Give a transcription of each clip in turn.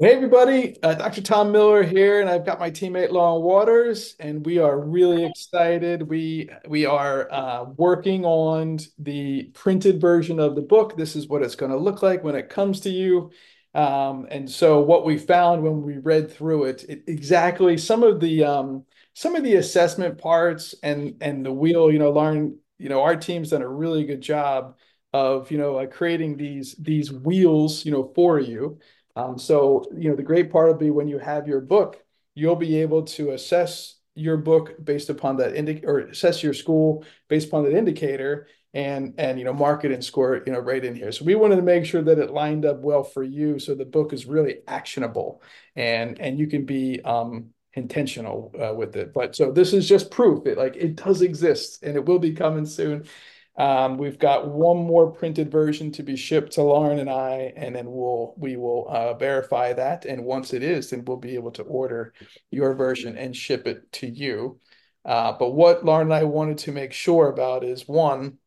Hey everybody, uh, Dr. Tom Miller here, and I've got my teammate Lauren Waters, and we are really excited. We we are uh, working on the printed version of the book. This is what it's going to look like when it comes to you. Um, and so, what we found when we read through it, it exactly some of the um, some of the assessment parts and and the wheel. You know, Lauren, you know, our team's done a really good job of you know uh, creating these these wheels, you know, for you. Um, so, you know, the great part will be when you have your book, you'll be able to assess your book based upon that indicator or assess your school based upon that indicator and and you know mark it and score it you know right in here. So we wanted to make sure that it lined up well for you so the book is really actionable and and you can be um intentional uh, with it. But so this is just proof. That like it does exist and it will be coming soon um, we've got one more printed version to be shipped to Lauren and I, and then we'll we will uh, verify that. And once it is, then we'll be able to order your version and ship it to you. Uh, but what Lauren and I wanted to make sure about is one,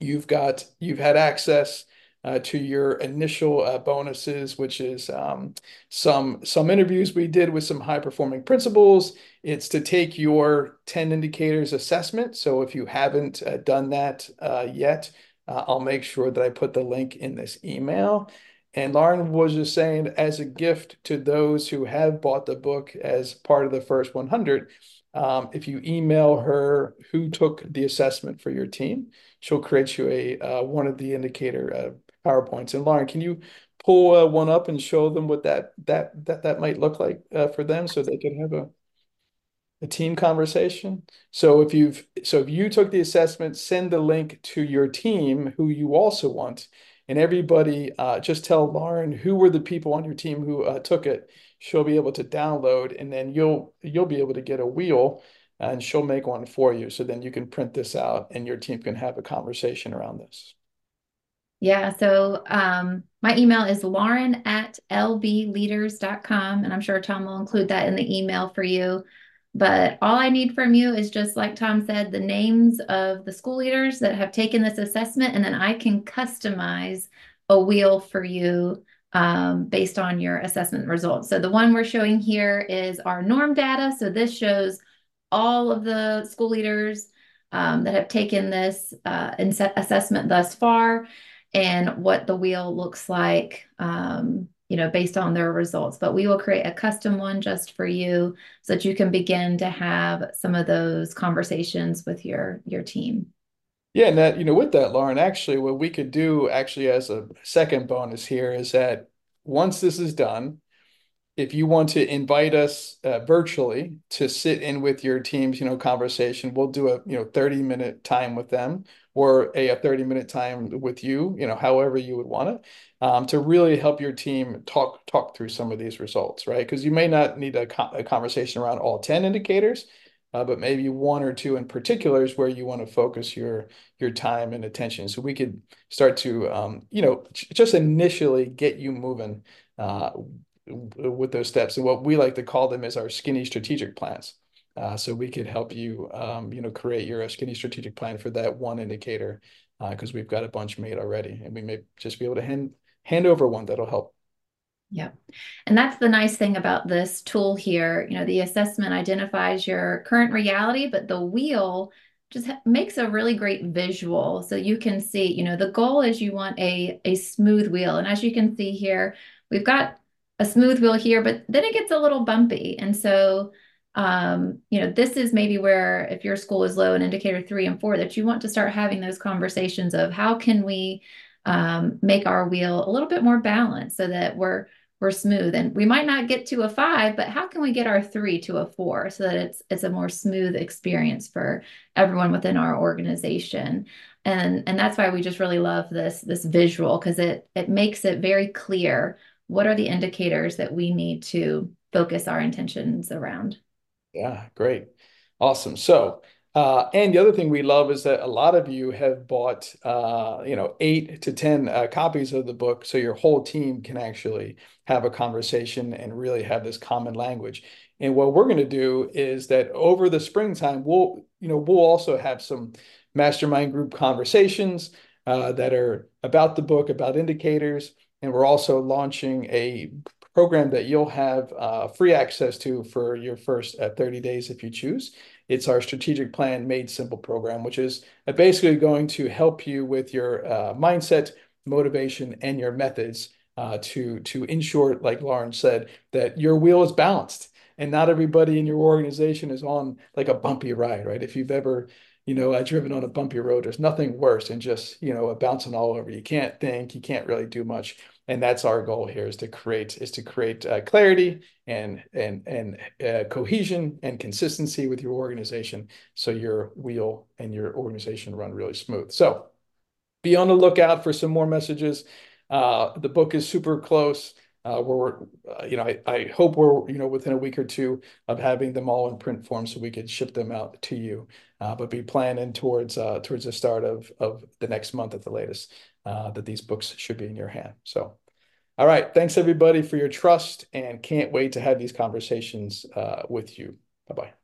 you've got you've had access to your initial uh, bonuses, which is um, some some interviews we did with some high performing principals. It's to take your 10 indicators assessment. So if you haven't uh, done that uh, yet, uh, I'll make sure that I put the link in this email. And Lauren was just saying, as a gift to those who have bought the book as part of the first 100, um, if you email her who took the assessment for your team, she'll create you a uh, one of the indicator uh, PowerPoints. And Lauren, can you pull uh, one up and show them what that that that that might look like uh, for them, so they can have a a team conversation. So if you've so if you took the assessment, send the link to your team who you also want, and everybody uh, just tell Lauren who were the people on your team who uh, took it. She'll be able to download, and then you'll you'll be able to get a wheel, and she'll make one for you. So then you can print this out, and your team can have a conversation around this. Yeah, so um, my email is lauren at lbleaders.com, and I'm sure Tom will include that in the email for you. But all I need from you is just like Tom said, the names of the school leaders that have taken this assessment, and then I can customize a wheel for you um, based on your assessment results. So the one we're showing here is our norm data. So this shows all of the school leaders um, that have taken this uh, assessment thus far and what the wheel looks like, um, you know, based on their results. But we will create a custom one just for you so that you can begin to have some of those conversations with your your team. Yeah, and that, you know, with that, Lauren, actually, what we could do actually as a second bonus here is that once this is done, if you want to invite us uh, virtually to sit in with your team's, you know, conversation, we'll do a, you know, 30 minute time with them or a, a 30 minute time with you, you know, however you would want it, um, to really help your team talk talk through some of these results, right? Because you may not need a, co a, conversation around all 10 indicators, uh, but maybe one or two in particular is where you want to focus your your time and attention. So we could start to, um, you know, just initially get you moving uh, with those steps. And what we like to call them is our skinny strategic plans. Uh, so we could help you, um, you know, create your skinny strategic plan for that one indicator because uh, we've got a bunch made already, and we may just be able to hand hand over one that'll help. Yeah. And that's the nice thing about this tool here. You know, the assessment identifies your current reality, but the wheel just makes a really great visual. So you can see, you know, the goal is you want a, a smooth wheel. And as you can see here, we've got a smooth wheel here, but then it gets a little bumpy. And so, um, you know, this is maybe where if your school is low in indicator three and four, that you want to start having those conversations of how can we um, make our wheel a little bit more balanced so that we're we're smooth and we might not get to a five but how can we get our three to a four so that it's it's a more smooth experience for everyone within our organization and and that's why we just really love this this visual because it it makes it very clear what are the indicators that we need to focus our intentions around? Yeah, great. Awesome. So, uh, and the other thing we love is that a lot of you have bought, uh, you know, eight to 10 uh, copies of the book. So your whole team can actually have a conversation and really have this common language. And what we're going to do is that over the springtime, we'll, you know, we'll also have some mastermind group conversations uh, that are about the book, about indicators and we're also launching a program that you'll have uh, free access to for your first uh, 30 days if you choose. It's our strategic plan made simple program, which is uh, basically going to help you with your uh, mindset, motivation, and your methods uh, to to ensure, like Lauren said, that your wheel is balanced and not everybody in your organization is on like a bumpy ride, right? If you've ever you know, uh, driven on a bumpy road. There's nothing worse than just, you know, bouncing all over. You can't think, you can't really do much. And that's our goal here is to create is to create uh, clarity and and and uh, cohesion and consistency with your organization, so your wheel and your organization run really smooth. So, be on the lookout for some more messages. Uh, the book is super close. Uh, we're, uh, you know, I, I hope we're, you know, within a week or two of having them all in print form so we could ship them out to you. Uh, but be planning towards uh, towards the start of of the next month at the latest uh, that these books should be in your hand. So, all right, thanks everybody for your trust, and can't wait to have these conversations uh, with you. Bye bye.